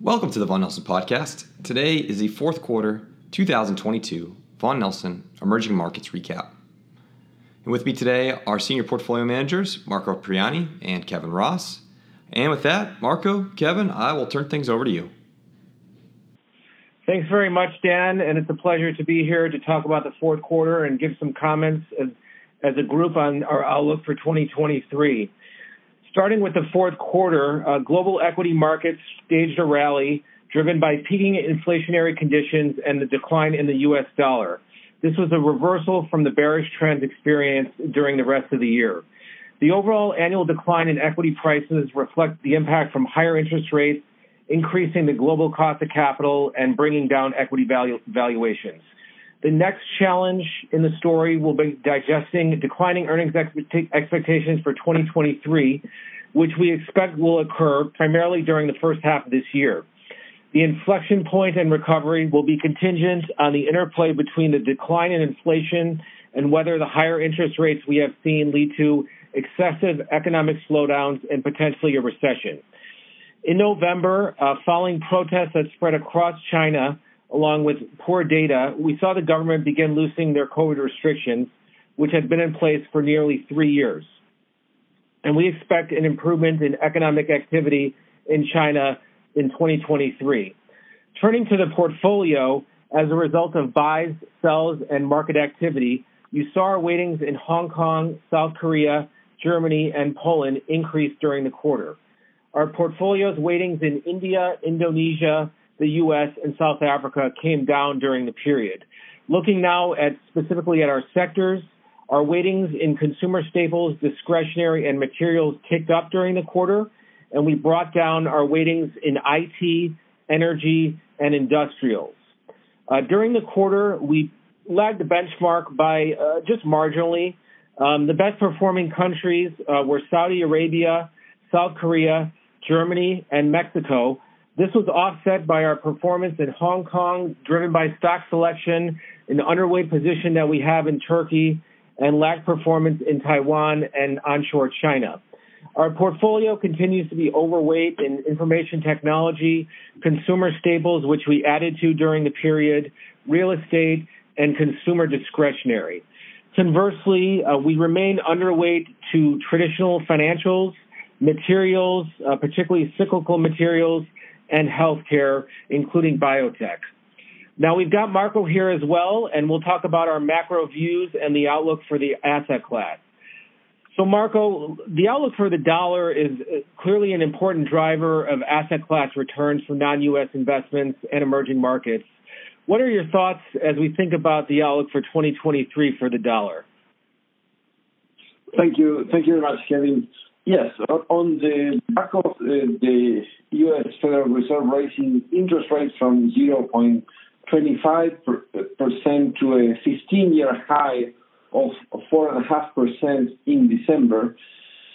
Welcome to the Vaughan Nelson Podcast. Today is the fourth quarter 2022 Vaughan Nelson Emerging Markets Recap. And with me today are senior portfolio managers Marco Priani and Kevin Ross. And with that, Marco, Kevin, I will turn things over to you. Thanks very much, Dan, and it's a pleasure to be here to talk about the fourth quarter and give some comments as, as a group on our outlook for 2023. Starting with the fourth quarter, uh, global equity markets staged a rally driven by peaking inflationary conditions and the decline in the U.S. dollar. This was a reversal from the bearish trends experienced during the rest of the year. The overall annual decline in equity prices reflect the impact from higher interest rates increasing the global cost of capital and bringing down equity valuations. The next challenge in the story will be digesting declining earnings expectations for 2023, which we expect will occur primarily during the first half of this year. The inflection point and recovery will be contingent on the interplay between the decline in inflation and whether the higher interest rates we have seen lead to excessive economic slowdowns and potentially a recession. In November, uh, following protests that spread across China, along with poor data, we saw the government begin loosening their COVID restrictions, which had been in place for nearly three years. And we expect an improvement in economic activity in China in 2023. Turning to the portfolio, as a result of buys, sells, and market activity, you saw our weightings in Hong Kong, South Korea, Germany, and Poland increase during the quarter. Our portfolio's weightings in India, Indonesia, the U.S., and South Africa came down during the period. Looking now at specifically at our sectors, our weightings in consumer staples, discretionary, and materials ticked up during the quarter, and we brought down our weightings in IT, energy, and industrials. Uh, during the quarter, we lagged the benchmark by uh, just marginally. Um, the best performing countries uh, were Saudi Arabia, South Korea, Germany, and Mexico. This was offset by our performance in Hong Kong, driven by stock selection, an underweight position that we have in Turkey, and lack performance in Taiwan and onshore China. Our portfolio continues to be overweight in information technology, consumer staples, which we added to during the period, real estate, and consumer discretionary. Conversely, uh, we remain underweight to traditional financials, materials, uh, particularly cyclical materials, and healthcare, including biotech. Now we've got Marco here as well, and we'll talk about our macro views and the outlook for the asset class. So Marco, the outlook for the dollar is clearly an important driver of asset class returns for non-U.S. investments and emerging markets. What are your thoughts as we think about the outlook for 2023 for the dollar? Thank you. Thank you very much, Kevin. Yes. On the back of uh, the U.S. Federal Reserve raising interest rates from 0.25% to a 15-year high of 4.5% in December,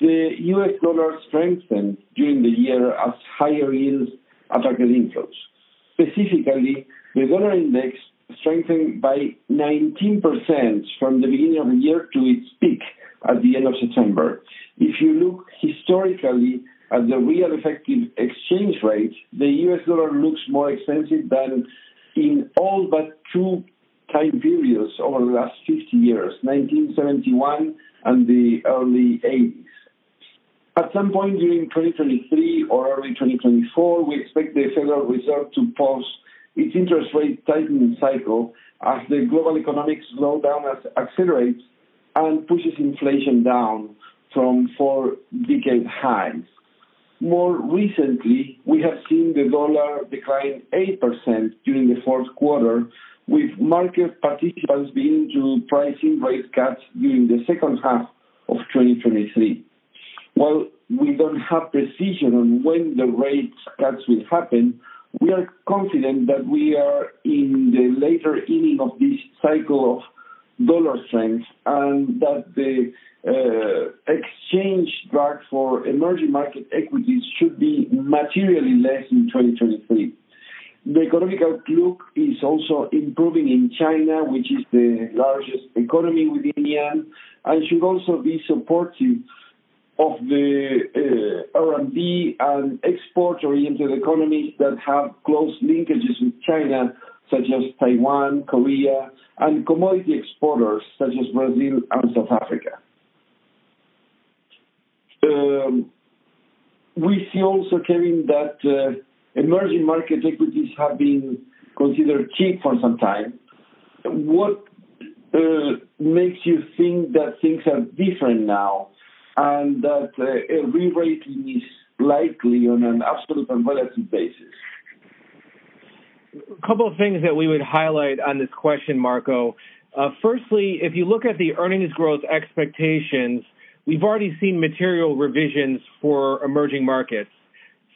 the U.S. dollar strengthened during the year as higher yields attracted inflows. Specifically, the dollar index strengthened by 19% from the beginning of the year to its peak at the end of September. If you look historically at the real effective exchange rate, the US dollar looks more expensive than in all but two time periods over the last 50 years, 1971 and the early 80s. At some point during 2023 or early 2024, we expect the Federal Reserve to pause its interest rate tightening cycle as the global economic slowdown accelerates and pushes inflation down from four decade highs. More recently, we have seen the dollar decline 8% during the fourth quarter, with market participants beginning to price in rate cuts during the second half of 2023. While we don't have precision on when the rate cuts will happen, we are confident that we are in the later inning of this cycle of dollar strength and that the uh, exchange drag for emerging market equities should be materially less in 2023. The economic outlook is also improving in China, which is the largest economy within ASEAN, and should also be supportive of the uh, R&D and export-oriented economies that have close linkages with China, such as Taiwan, Korea, and commodity exporters such as Brazil and South Africa. Um, we see also, Kevin, that uh, emerging market equities have been considered cheap for some time. What uh, makes you think that things are different now and that uh, a re-rating is likely on an absolute and relative basis? A couple of things that we would highlight on this question, Marco. Uh, firstly, if you look at the earnings growth expectations, we've already seen material revisions for emerging markets.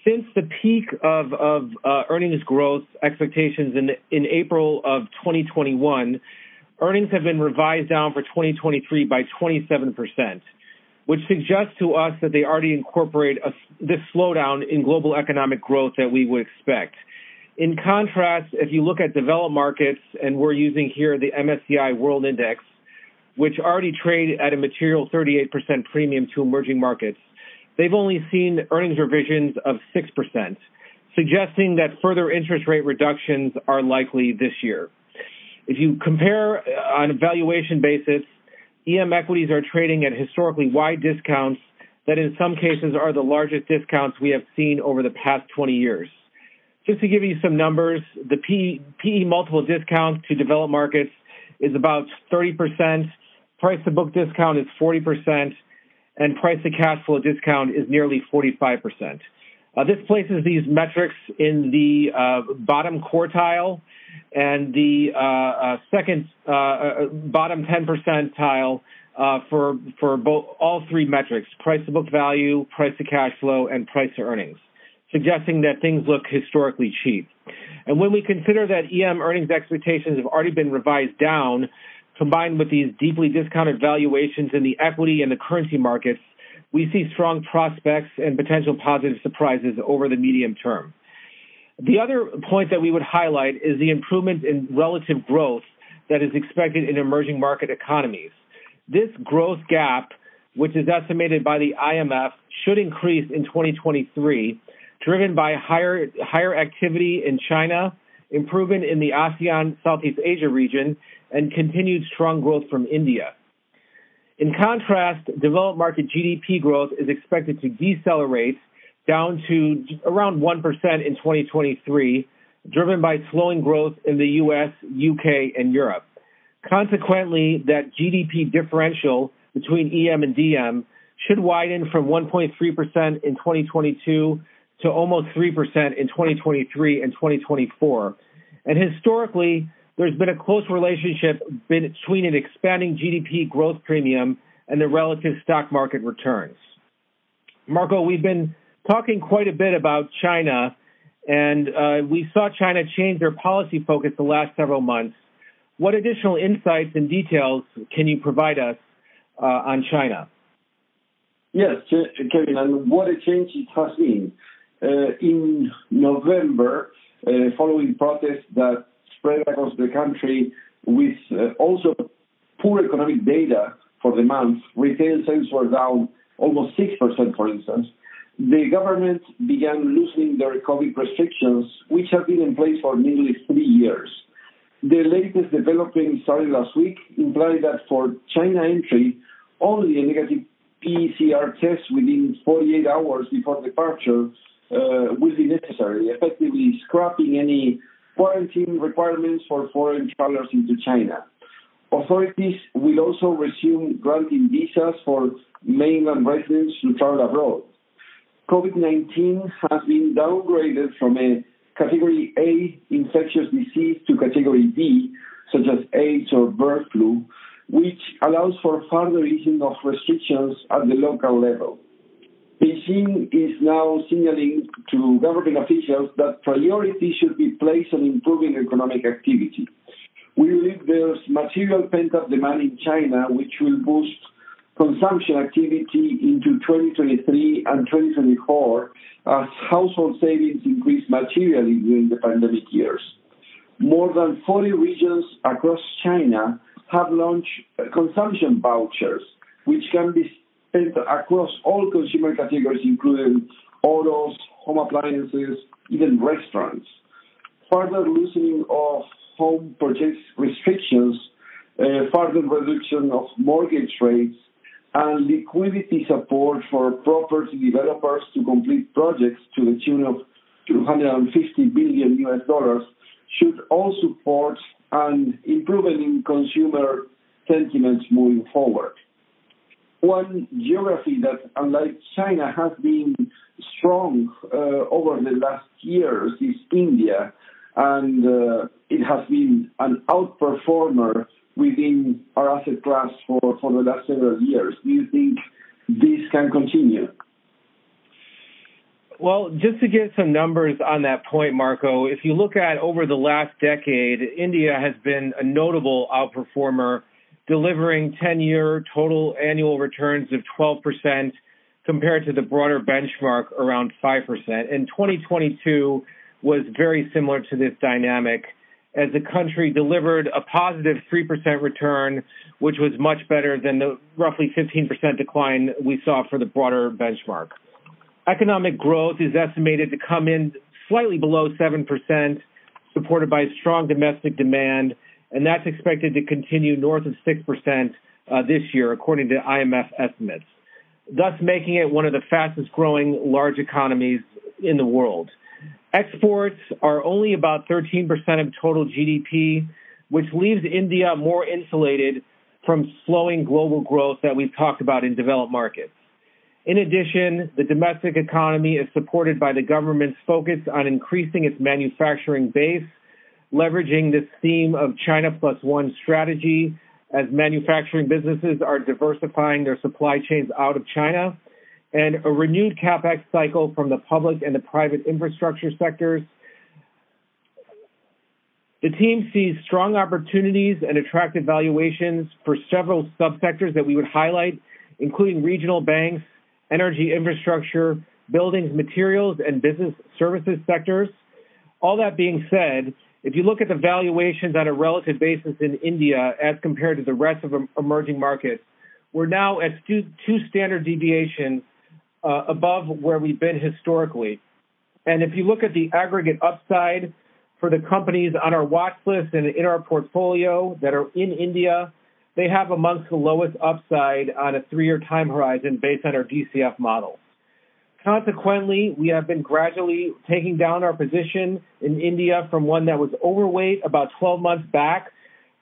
Since the peak of, uh, earnings growth expectations in, in April of 2021, earnings have been revised down for 2023 by 27%, which suggests to us that they already incorporate this slowdown in global economic growth that we would expect. In contrast, if you look at developed markets, and we're using here the MSCI World Index, which already trade at a material 38% premium to emerging markets, they've only seen earnings revisions of 6%, suggesting that further interest rate reductions are likely this year. If you compare uh, on a valuation basis, EM equities are trading at historically wide discounts that in some cases are the largest discounts we have seen over the past 20 years. Just to give you some numbers, the PE multiple discount to developed markets is about 30%, price to book discount is 40%, and price to cash flow discount is nearly 45%. Uh, this places these metrics in the uh, bottom quartile. And the uh, second bottom 10 percentile for all three metrics: price to book value, price to cash flow, and price to earnings, suggesting that things look historically cheap. And when we consider that EM earnings expectations have already been revised down combined with these deeply discounted valuations in the equity and the currency markets, we see strong prospects and potential positive surprises over the medium term. The other point that we would highlight is the improvement in relative growth that is expected in emerging market economies. This growth gap, which is estimated by the IMF, should increase in 2023, driven by higher, activity in China, improvement in the ASEAN Southeast Asia region, and continued strong growth from India. In contrast, developed market GDP growth is expected to decelerate down to around 1% in 2023, driven by slowing growth in the US, UK, and Europe. Consequently, that GDP differential between EM and DM should widen from 1.3% in 2022 to almost 3% in 2023 and 2024. And historically, there's been a close relationship between an expanding GDP growth premium and the relative stock market returns. Marco, we've been talking quite a bit about China, and uh, we saw China change their policy focus the last several months. What additional insights and details can you provide us uh, on China? Yes, Kevin, and what a change it has been. Uh, in November, uh, following protests that spread across the country with uh, also poor economic data for the month. Retail sales were down almost 6%, for instance. The government began loosening their COVID restrictions, which have been in place for nearly three years. The latest development started last week implied that for China entry, only a negative PCR test within 48 hours before departure uh, will be necessary, effectively scrapping any quarantine requirements for foreign travelers into China. Authorities will also resume granting visas for mainland residents to travel abroad. COVID-19 has been downgraded from a category A infectious disease to category B, such as AIDS or bird flu, which allows for further easing of restrictions at the local level. Beijing is now signaling to government officials that priority should be placed on improving economic activity. We believe there's material pent-up demand in China, which will boost consumption activity into 2023 and 2024 as household savings increase materially during the pandemic years. More than 40 regions across China have launched consumption vouchers, which can be across all consumer categories, including autos, home appliances, even restaurants. Further loosening of home purchase restrictions, uh, further reduction of mortgage rates, and liquidity support for property developers to complete projects to the tune of 250 billion US dollars should all support an improvement in consumer sentiments moving forward. One geography that, unlike China, has been strong uh, over the last years is India, and uh, it has been an outperformer within our asset class for, for the last several years. Do you think this can continue? Well, just to get some numbers on that point, Marco, if you look at over the last decade, India has been a notable outperformer, delivering 10 year total annual returns of 12% compared to the broader benchmark around 5%. And 2022 was very similar to this dynamic as the country delivered a positive 3% return, which was much better than the roughly 15% decline we saw for the broader benchmark. Economic growth is estimated to come in slightly below 7%, supported by strong domestic demand, and that's expected to continue north of 6% uh, this year, according to IMF estimates, thus making it one of the fastest growing large economies in the world. Exports are only about 13% of total GDP, which leaves India more insulated from slowing global growth that we've talked about in developed markets. In addition, the domestic economy is supported by the government's focus on increasing its manufacturing base, leveraging this theme of China plus one strategy as manufacturing businesses are diversifying their supply chains out of China, and a renewed capex cycle from the public and the private infrastructure sectors. The team sees strong opportunities and attractive valuations for several subsectors that we would highlight, including regional banks, energy infrastructure, buildings, materials, and business services sectors. All that being said, if you look at the valuations on a relative basis in India as compared to the rest of emerging markets, we're now at two, standard deviations uh, above where we've been historically. And if you look at the aggregate upside for the companies on our watch list and in our portfolio that are in India, they have amongst the lowest upside on a three-year time horizon based on our DCF models. Consequently, we have been gradually taking down our position in India from one that was overweight about 12 months back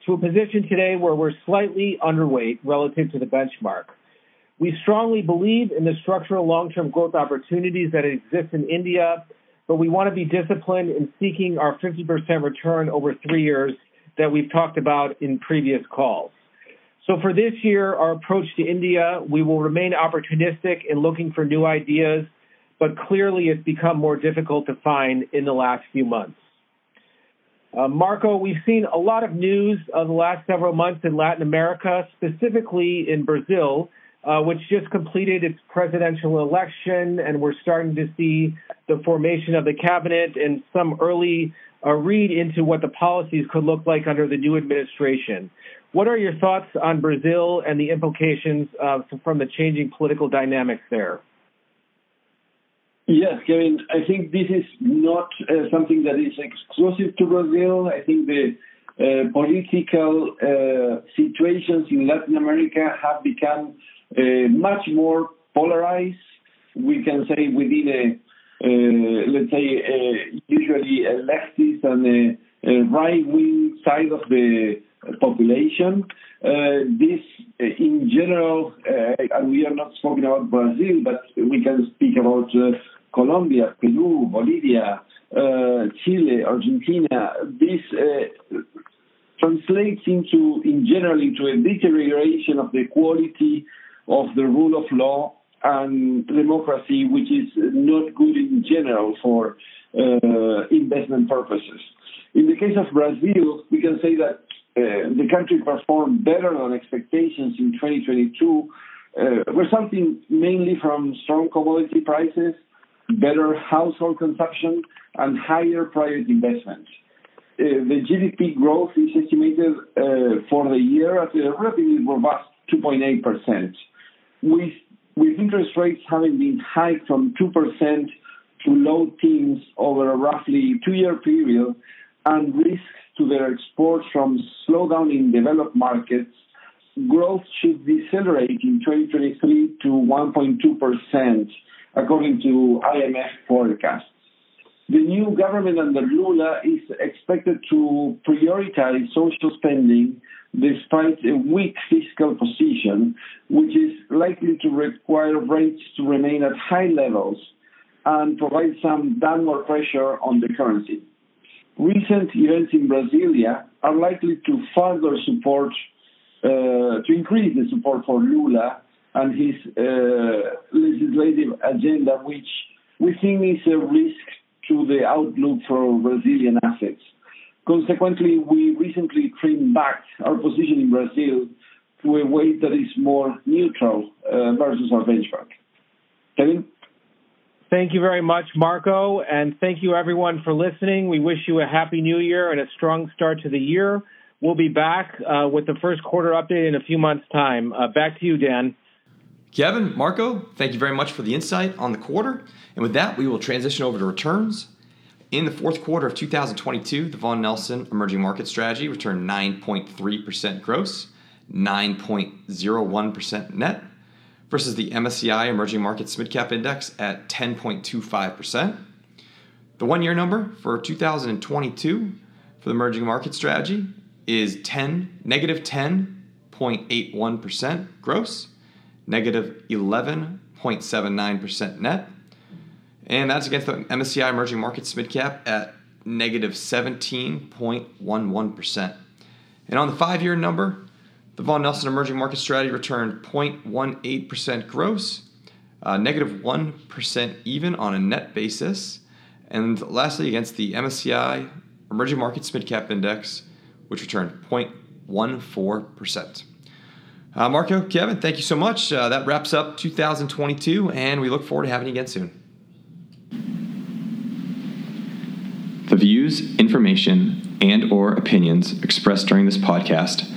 to a position today where we're slightly underweight relative to the benchmark. We strongly believe in the structural long-term growth opportunities that exist in India, but we want to be disciplined in seeking our 50% return over three years that we've talked about in previous calls. So for this year, our approach to India, we will remain opportunistic in looking for new ideas, but clearly it's become more difficult to find in the last few months. Uh, Marco, we've seen a lot of news of the last several months in Latin America, specifically in Brazil, uh, which just completed its presidential election, and we're starting to see the formation of the cabinet and some early uh, read into what the policies could look like under the new administration. What are your thoughts on Brazil and the implications uh, from the changing political dynamics there? Yes, Kevin, I think this is not uh, something that is exclusive to Brazil. I think the uh, political uh, situations in Latin America have become uh, much more polarized. We can say within a, uh, let's say, usually a leftist and a, a right-wing side of the population. Uh, this, uh, in general, uh, and we are not speaking about Brazil, but we can speak about Colombia, Peru, Bolivia, Chile, Argentina. This translates into, in general, into a deterioration of the quality of the rule of law and democracy, which is not good in general for investment purposes. In the case of Brazil, we can say that the country performed better than expectations in 2022, uh, resulting mainly from strong commodity prices, better household consumption, and higher private investment. Uh, the GDP growth is estimated for the year at a relatively robust 2.8%. We with interest rates having been hiked from 2% to low teens over a roughly two year period and risks to their exports from slowdown in developed markets, growth should decelerate in 2023 to 1.2%, according to IMF forecasts. The new government under Lula is expected to prioritize social spending despite a weak fiscal position, which is likely to require rates to remain at high levels and provide some downward pressure on the currency. Recent events in Brasilia are likely to further support, uh, to increase the support for Lula and his uh, legislative agenda, which we think is a risk to the outlook for Brazilian assets. Consequently, we recently trimmed back our position in Brazil to a weight that is more neutral uh, versus our benchmark. Kevin? Thank you very much, Marco, and thank you everyone for listening. We wish you a happy new year and a strong start to the year. We'll be back uh, with the first quarter update in a few months' time. Uh, back to you, Dan. Kevin, Marco, thank you very much for the insight on the quarter. And with that, we will transition over to returns. In the fourth quarter of 2022, the Vaughan Nelson Emerging Market Strategy returned 9.3% gross, 9.01% net, versus the MSCI Emerging Markets Midcap Index at 10.25%. The one year number for 2022 for the emerging market strategy is 10, negative 10.81% gross, negative 11.79% net. And that's against the MSCI Emerging Markets Midcap at negative 17.11%. And on the five year number, the Vaughan Nelson Emerging Market Strategy returned 0.18% gross, uh, negative 1 even on a net basis. And lastly, against the MSCI Emerging Markets Midcap Index, which returned 0.14%. Uh, Marco, Kevin, thank you so much. Uh, that wraps up 2022, and we look forward to having you again soon. The views, information, and or opinions expressed during this podcast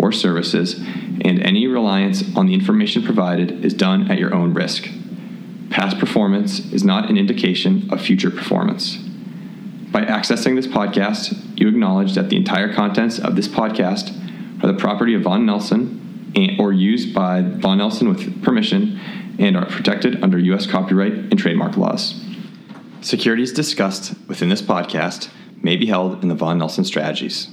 or services, and any reliance on the information provided is done at your own risk. Past performance is not an indication of future performance. By accessing this podcast, you acknowledge that the entire contents of this podcast are the property of Vaughan Nelson and, or used by Vaughan Nelson with permission and are protected under U.S. copyright and trademark laws. Securities discussed within this podcast may be held in the Vaughan Nelson strategies.